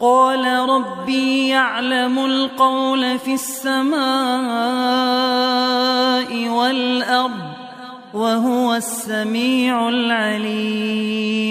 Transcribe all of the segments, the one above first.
قال ربي يعلم القول في السماء والأرض وهو السميع العليم.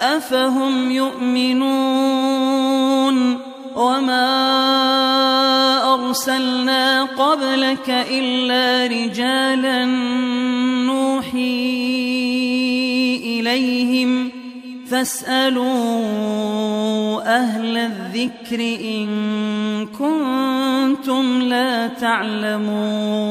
أفهم يؤمنون وما أرسلنا قبلك إلا رجالا نوحي إليهم فاسألوا أهل الذكر إن كنتم لا تعلمون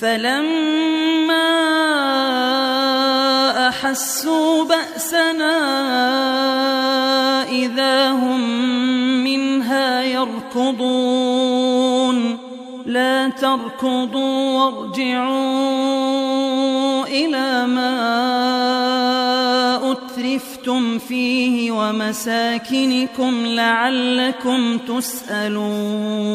فلما أحسوا بأسنا إذا هم منها يركضون. لا تركضوا وارجعوا إلى ما أترفتم فيه ومساكنكم لعلكم تسألون.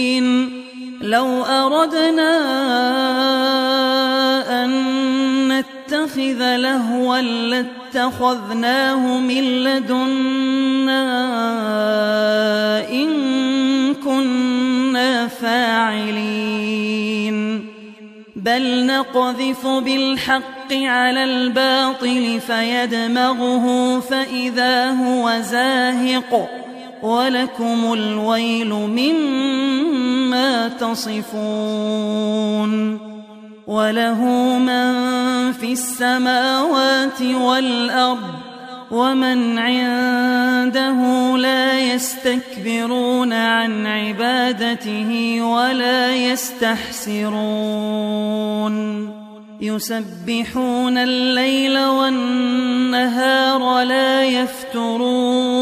لو أردنا أن نتخذ لهوا لاتخذناه من لدنا إن كنا فاعلين. بل نقذف بالحق على الباطل فيدمغه فإذا هو زاهق. ولكم الويل مما تصفون وله من في السماوات والأرض ومن عنده لا يستكبرون عن عبادته ولا يستحسرون يسبحون الليل والنهار لا يفترون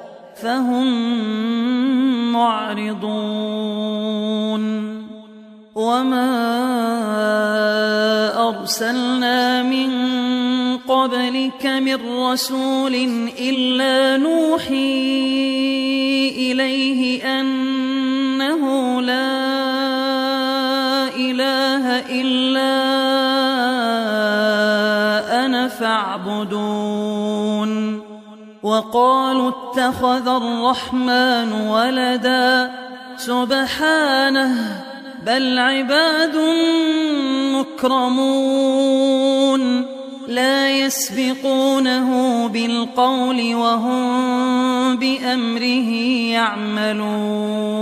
فهم معرضون. وما أرسلنا من قبلك من رسول إلا نوحي إليه أنه لا إله إلا أنا فاعبدون. وقالوا اتخذ الرحمن ولدا سبحانه بل عباد مكرمون لا يسبقونه بالقول وهم بأمره يعملون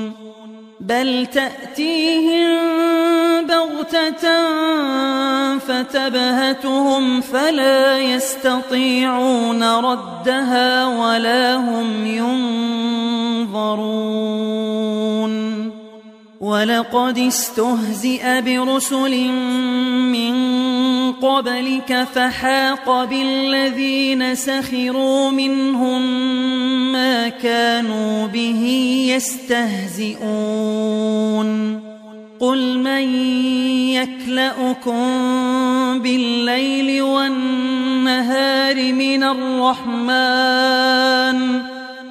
بل تأتيهم بغتة فتبهتهم فلا يستطيعون ردها ولا هم ينظرون. ولقد استهزئ برسل من قبلك فحاق بالذين سخروا منهم ما كانوا به يستهزئون. قل من يكلأكم بالليل والنهار من الرحمن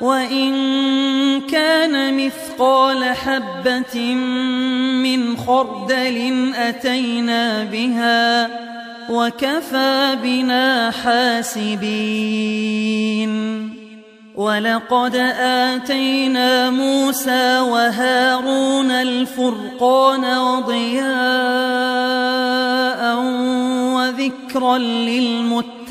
وإن كان مثقال حبة من خردل أتينا بها وكفى بنا حاسبين. ولقد آتينا موسى وهارون الفرقان وضياء وذكرا للمتقين.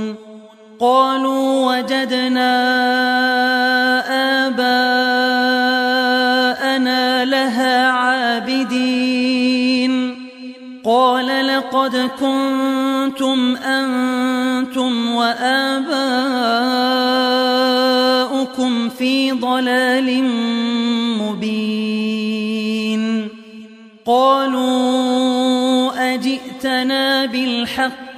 قالوا وجدنا آباءنا لها عابدين. قال لقد كنتم أنتم وآباؤكم في ضلال مبين. قالوا أجئتنا بالحق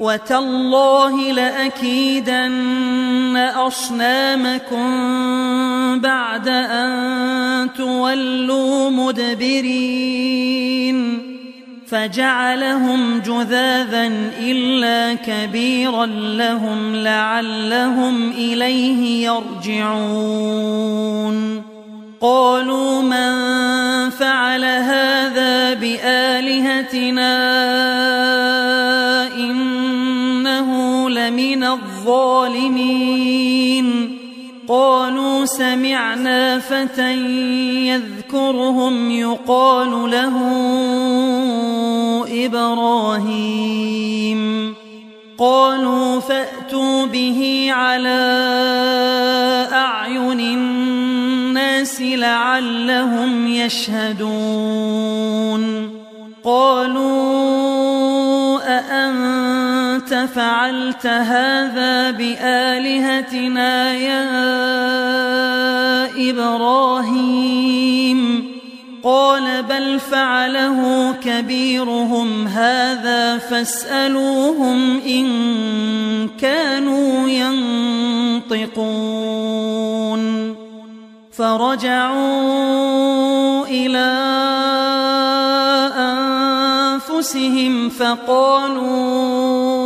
وتالله لأكيدن أصنامكم بعد أن تولوا مدبرين. فجعلهم جذاذا إلا كبيرا لهم لعلهم إليه يرجعون. قالوا من فعل هذا بآلهتنا إنه لمن الظالمين. قالوا سمعنا فتى يذكرهم يقال له إبراهيم. قالوا فأتوا به على أعين الناس لعلهم يشهدون. قالوا فعلت هذا بآلهتنا يا إبراهيم؟ قال بل فعله كبيرهم هذا فاسألوهم إن كانوا ينطقون. فرجعوا إلى أنفسهم فقالوا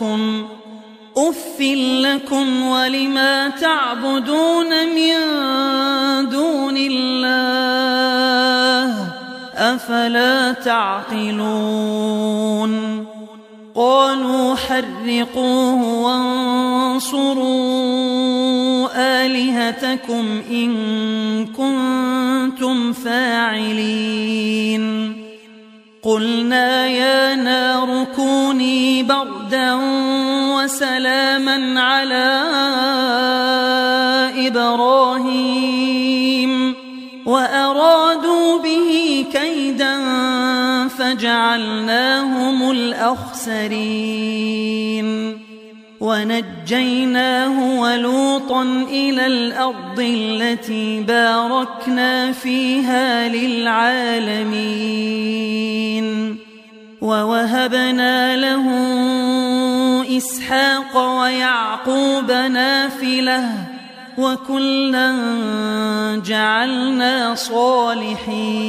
يضركم أف لكم ولما تعبدون من دون الله أفلا تعقلون قالوا حرقوه وانصروا آلهتكم إن كنتم فاعلين قلنا يا نار كوني بردا وسلاما على إبراهيم وأرادوا به كيدا فجعلناهم الأخسرين ونجيناه ولوطا إلى الأرض التي باركنا فيها للعالمين ووهبنا له إسحاق ويعقوب نافلة وكلا جعلنا صالحين.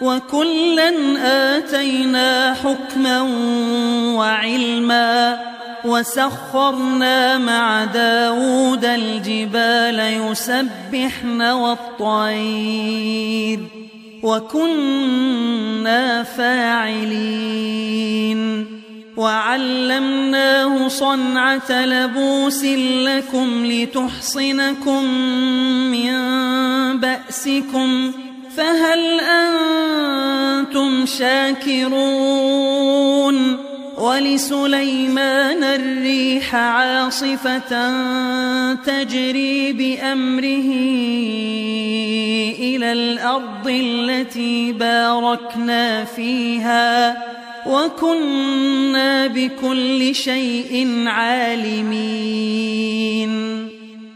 وكلا آتينا حكما وعلما وسخرنا مع داود الجبال يسبحن والطير وكنا فاعلين وعلمناه صنعة لبوس لكم لتحصنكم من بأسكم فهل أنتم شاكرون ولسليمان الريح عاصفة تجري بأمره إلى الأرض التي باركنا فيها وكنا بكل شيء عالمين.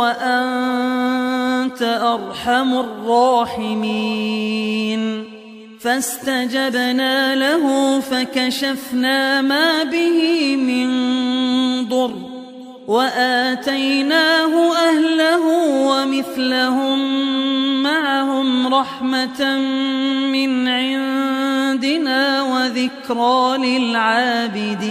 وأنت أرحم الراحمين. فاستجبنا له فكشفنا ما به من ضر وآتيناه أهله ومثلهم معهم رحمة من عندنا وذكرى للعابدين.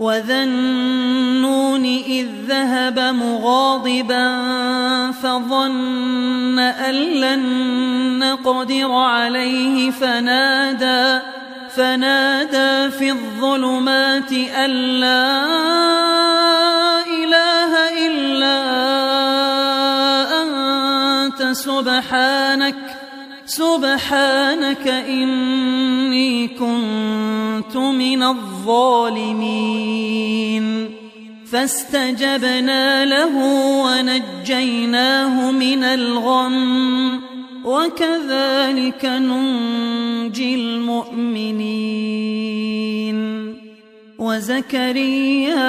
وذا النون إذ ذهب مغاضبا فظن أن لن نقدر عليه فنادى فنادى في الظلمات أن لا إله إلا أنت سبحانك سبحانك إني كنت من الظالمين. فاستجبنا له ونجيناه من الغم. وكذلك ننجي المؤمنين. وزكريا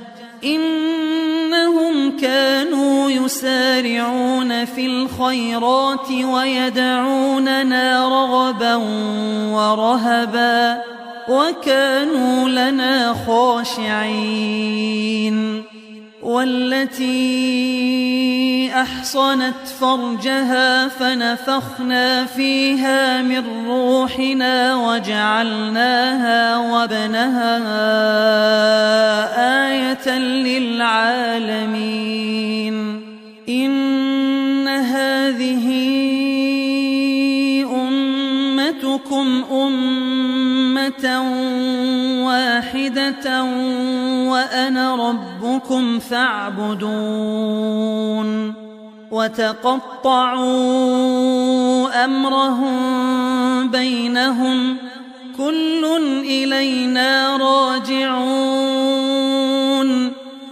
إنهم كانوا يسارعون في الخيرات ويدعوننا رغبا ورهبا وكانوا لنا خاشعين. والتي أحصنت فرجها فنفخنا فيها من روحنا وجعلناها وابنها آية للعالمين. إن هذه أمتكم أمة واحدة وأنا ربكم فاعبدون وتقطعوا أمرهم بينهم كل إلينا راجعون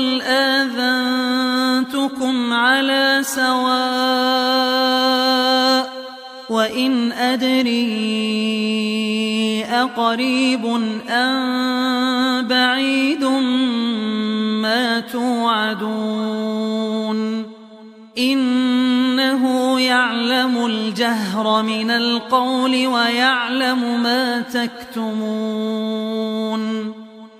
فقل آذنتكم على سواء وإن أدري أقريب أم بعيد ما توعدون إنه يعلم الجهر من القول ويعلم ما تكتمون